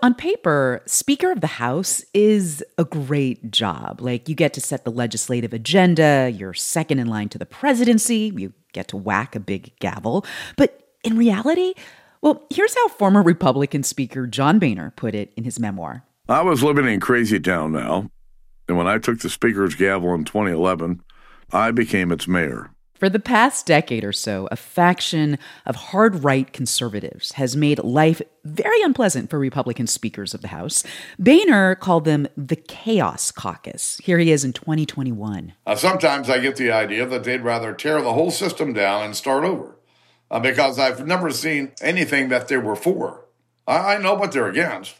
On paper, Speaker of the House is a great job. Like, you get to set the legislative agenda, you're second in line to the presidency, you get to whack a big gavel. But in reality, well, here's how former Republican Speaker John Boehner put it in his memoir. I was living in Crazy Town now, and when I took the Speaker's gavel in 2011, I became its mayor. For the past decade or so, a faction of hard right conservatives has made life very unpleasant for Republican speakers of the House. Boehner called them the Chaos Caucus. Here he is in 2021. Uh, sometimes I get the idea that they'd rather tear the whole system down and start over uh, because I've never seen anything that they were for. I, I know what they're against,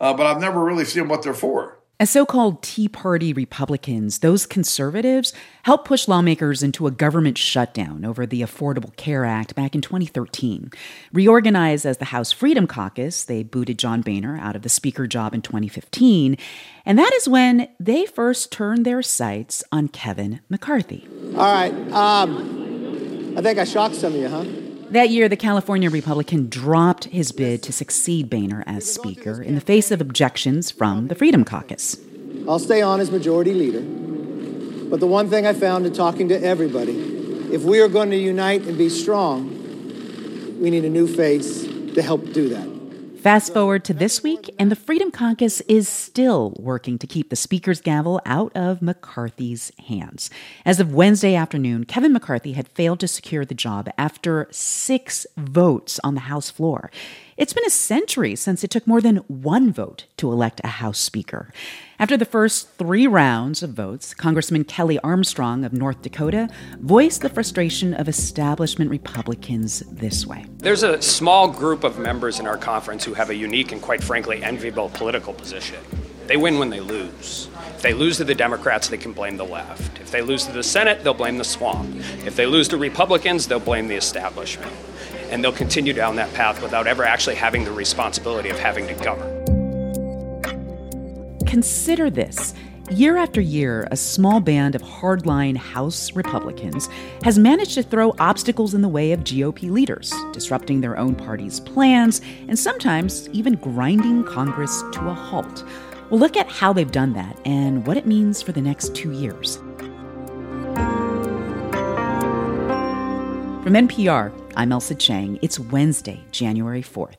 uh, but I've never really seen what they're for. As so called Tea Party Republicans, those conservatives helped push lawmakers into a government shutdown over the Affordable Care Act back in 2013. Reorganized as the House Freedom Caucus, they booted John Boehner out of the Speaker job in 2015. And that is when they first turned their sights on Kevin McCarthy. All right. Um, I think I shocked some of you, huh? That year, the California Republican dropped his bid to succeed Boehner as Speaker in the face of objections from the Freedom Caucus. I'll stay on as Majority Leader. But the one thing I found in talking to everybody if we are going to unite and be strong, we need a new face to help do that. Fast forward to this week, and the Freedom Caucus is still working to keep the Speaker's gavel out of McCarthy's hands. As of Wednesday afternoon, Kevin McCarthy had failed to secure the job after six votes on the House floor. It's been a century since it took more than one vote to elect a House Speaker. After the first three rounds of votes, Congressman Kelly Armstrong of North Dakota voiced the frustration of establishment Republicans this way. There's a small group of members in our conference who have a unique and, quite frankly, enviable political position. They win when they lose. If they lose to the Democrats, they can blame the left. If they lose to the Senate, they'll blame the swamp. If they lose to Republicans, they'll blame the establishment and they'll continue down that path without ever actually having the responsibility of having to govern. Consider this. Year after year, a small band of hardline House Republicans has managed to throw obstacles in the way of GOP leaders, disrupting their own party's plans and sometimes even grinding Congress to a halt. We'll look at how they've done that and what it means for the next two years. From NPR, I'm Ailsa Chang. It's Wednesday, January 4th.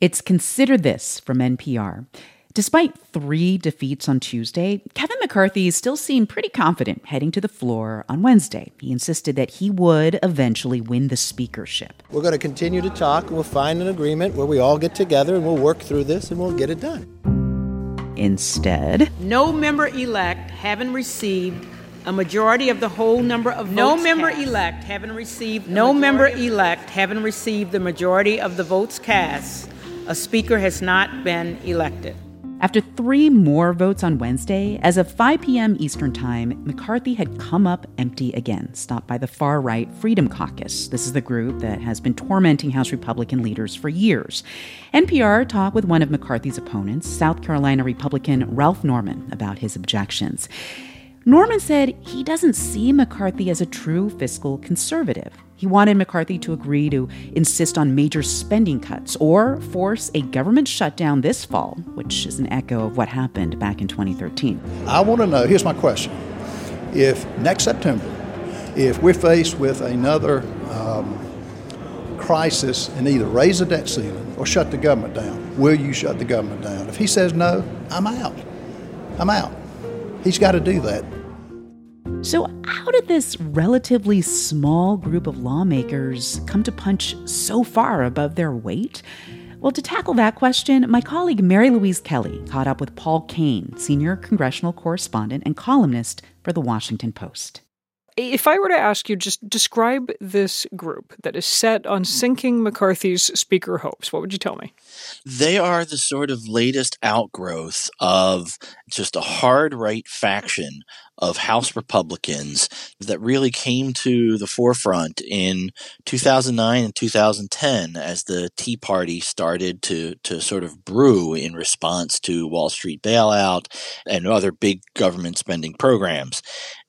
It's Consider This from NPR. Despite three defeats on Tuesday, Kevin McCarthy still seemed pretty confident heading to the floor on Wednesday. He insisted that he would eventually win the speakership. We're going to continue to talk and we'll find an agreement where we all get together and we'll work through this and we'll get it done. Instead, no member elect having received a majority of the whole number of no member cast. elect having received no member elect having received the majority of the votes cast a speaker has not been elected after three more votes on Wednesday, as of 5 p.m. Eastern Time, McCarthy had come up empty again, stopped by the far right Freedom Caucus. This is the group that has been tormenting House Republican leaders for years. NPR talked with one of McCarthy's opponents, South Carolina Republican Ralph Norman, about his objections. Norman said he doesn't see McCarthy as a true fiscal conservative. He wanted McCarthy to agree to insist on major spending cuts or force a government shutdown this fall, which is an echo of what happened back in 2013. I want to know here's my question. If next September, if we're faced with another um, crisis and either raise the debt ceiling or shut the government down, will you shut the government down? If he says no, I'm out. I'm out. He's got to do that. So, how did this relatively small group of lawmakers come to punch so far above their weight? Well, to tackle that question, my colleague Mary Louise Kelly caught up with Paul Kane, senior congressional correspondent and columnist for The Washington Post. If I were to ask you, just describe this group that is set on hmm. sinking McCarthy's speaker hopes, what would you tell me? They are the sort of latest outgrowth of just a hard right faction of House Republicans that really came to the forefront in 2009 and 2010 as the Tea Party started to, to sort of brew in response to Wall Street bailout and other big government spending programs.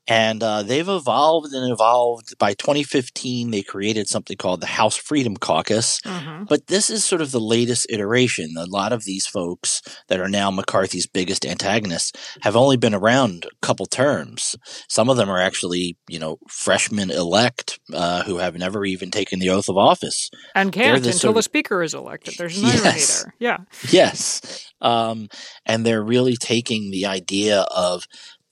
And uh, they've evolved and evolved. By 2015, they created something called the House Freedom Caucus. Mm-hmm. But this is sort of the latest iteration. A lot of these folks that are now McCarthy's biggest antagonists have only been around a couple terms. Some of them are actually, you know, freshmen elect uh, who have never even taken the oath of office. And can't until sort of, the speaker is elected. There's an yes, there. Yeah. Yes. Um, and they're really taking the idea of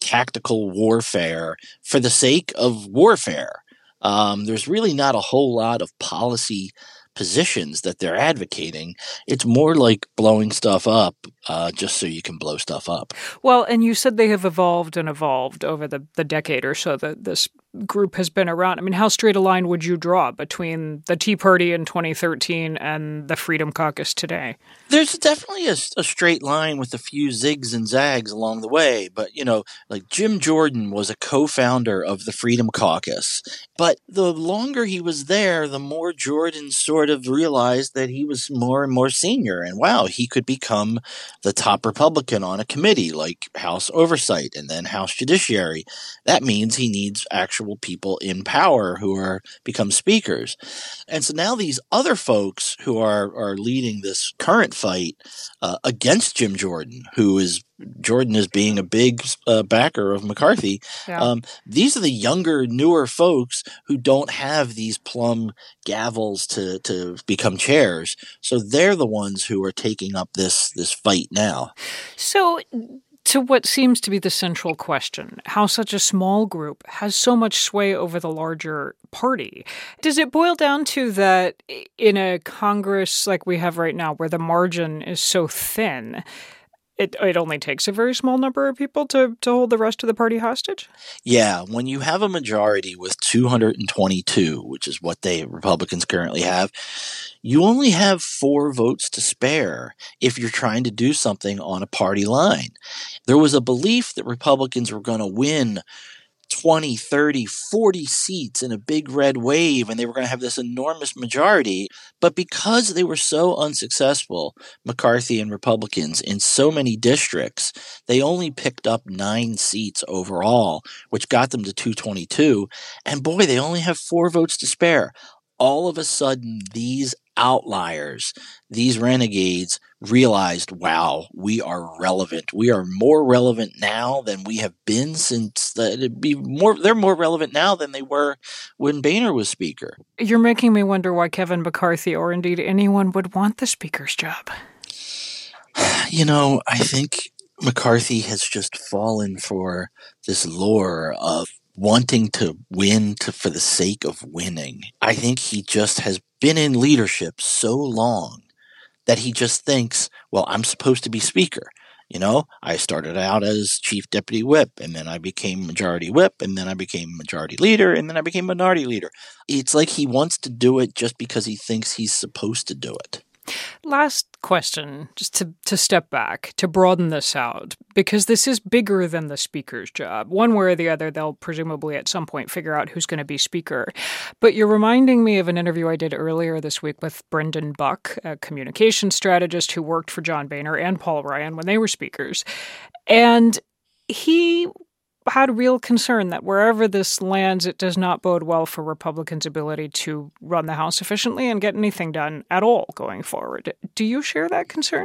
tactical warfare for the sake of warfare. Um, there's really not a whole lot of policy positions that they're advocating. It's more like blowing stuff up uh, just so you can blow stuff up. Well, and you said they have evolved and evolved over the, the decade or so that this group has been around. I mean, how straight a line would you draw between the Tea Party in 2013 and the Freedom Caucus today? There's definitely a, a, straight line with a few zigs and zags along the way. But, you know, like Jim Jordan was a co founder of the Freedom Caucus. But the longer he was there, the more Jordan sort of realized that he was more and more senior. And wow, he could become the top Republican on a committee like House Oversight and then House Judiciary. That means he needs actual people in power who are become speakers. And so now these other folks who are are leading this current fight uh, against Jim Jordan, who is Jordan is being a big uh, backer of McCarthy. Yeah. Um, these are the younger, newer folks who don't have these plum gavels to to become chairs. So they're the ones who are taking up this this fight now. So to what seems to be the central question how such a small group has so much sway over the larger party. Does it boil down to that in a Congress like we have right now, where the margin is so thin, it it only takes a very small number of people to to hold the rest of the party hostage. Yeah, when you have a majority with 222, which is what they Republicans currently have, you only have 4 votes to spare if you're trying to do something on a party line. There was a belief that Republicans were going to win 20, 30, 40 seats in a big red wave and they were going to have this enormous majority. But because they were so unsuccessful, McCarthy and Republicans, in so many districts, they only picked up nine seats overall, which got them to 222. And boy, they only have four votes to spare. All of a sudden, these outliers, these renegades realized, wow, we are relevant. We are more relevant now than we have been since the, it'd be more, they're more relevant now than they were when Boehner was speaker. You're making me wonder why Kevin McCarthy or indeed anyone would want the speaker's job. You know, I think McCarthy has just fallen for this lure of wanting to win to, for the sake of winning. I think he just has been in leadership so long that he just thinks, well, I'm supposed to be speaker. You know, I started out as chief deputy whip and then I became majority whip and then I became majority leader and then I became minority leader. It's like he wants to do it just because he thinks he's supposed to do it. Last question, just to, to step back, to broaden this out, because this is bigger than the speaker's job. One way or the other, they'll presumably at some point figure out who's going to be speaker. But you're reminding me of an interview I did earlier this week with Brendan Buck, a communication strategist who worked for John Boehner and Paul Ryan when they were speakers. And he had real concern that wherever this lands, it does not bode well for Republicans' ability to run the House efficiently and get anything done at all going forward. Do you share that concern?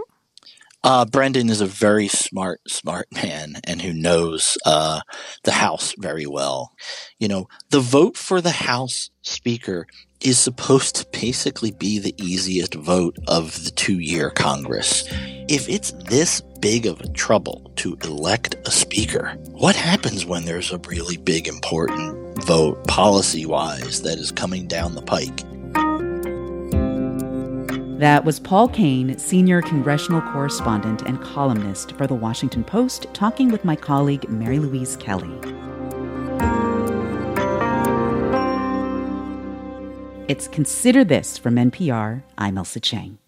Uh, Brendan is a very smart, smart man and who knows uh, the House very well. You know, the vote for the House Speaker is supposed to basically be the easiest vote of the two year Congress. If it's this big of a trouble to elect a speaker, what happens when there's a really big, important vote policy wise that is coming down the pike? That was Paul Kane, senior congressional correspondent and columnist for The Washington Post, talking with my colleague Mary Louise Kelly. It's Consider This from NPR. I'm Ailsa Chang.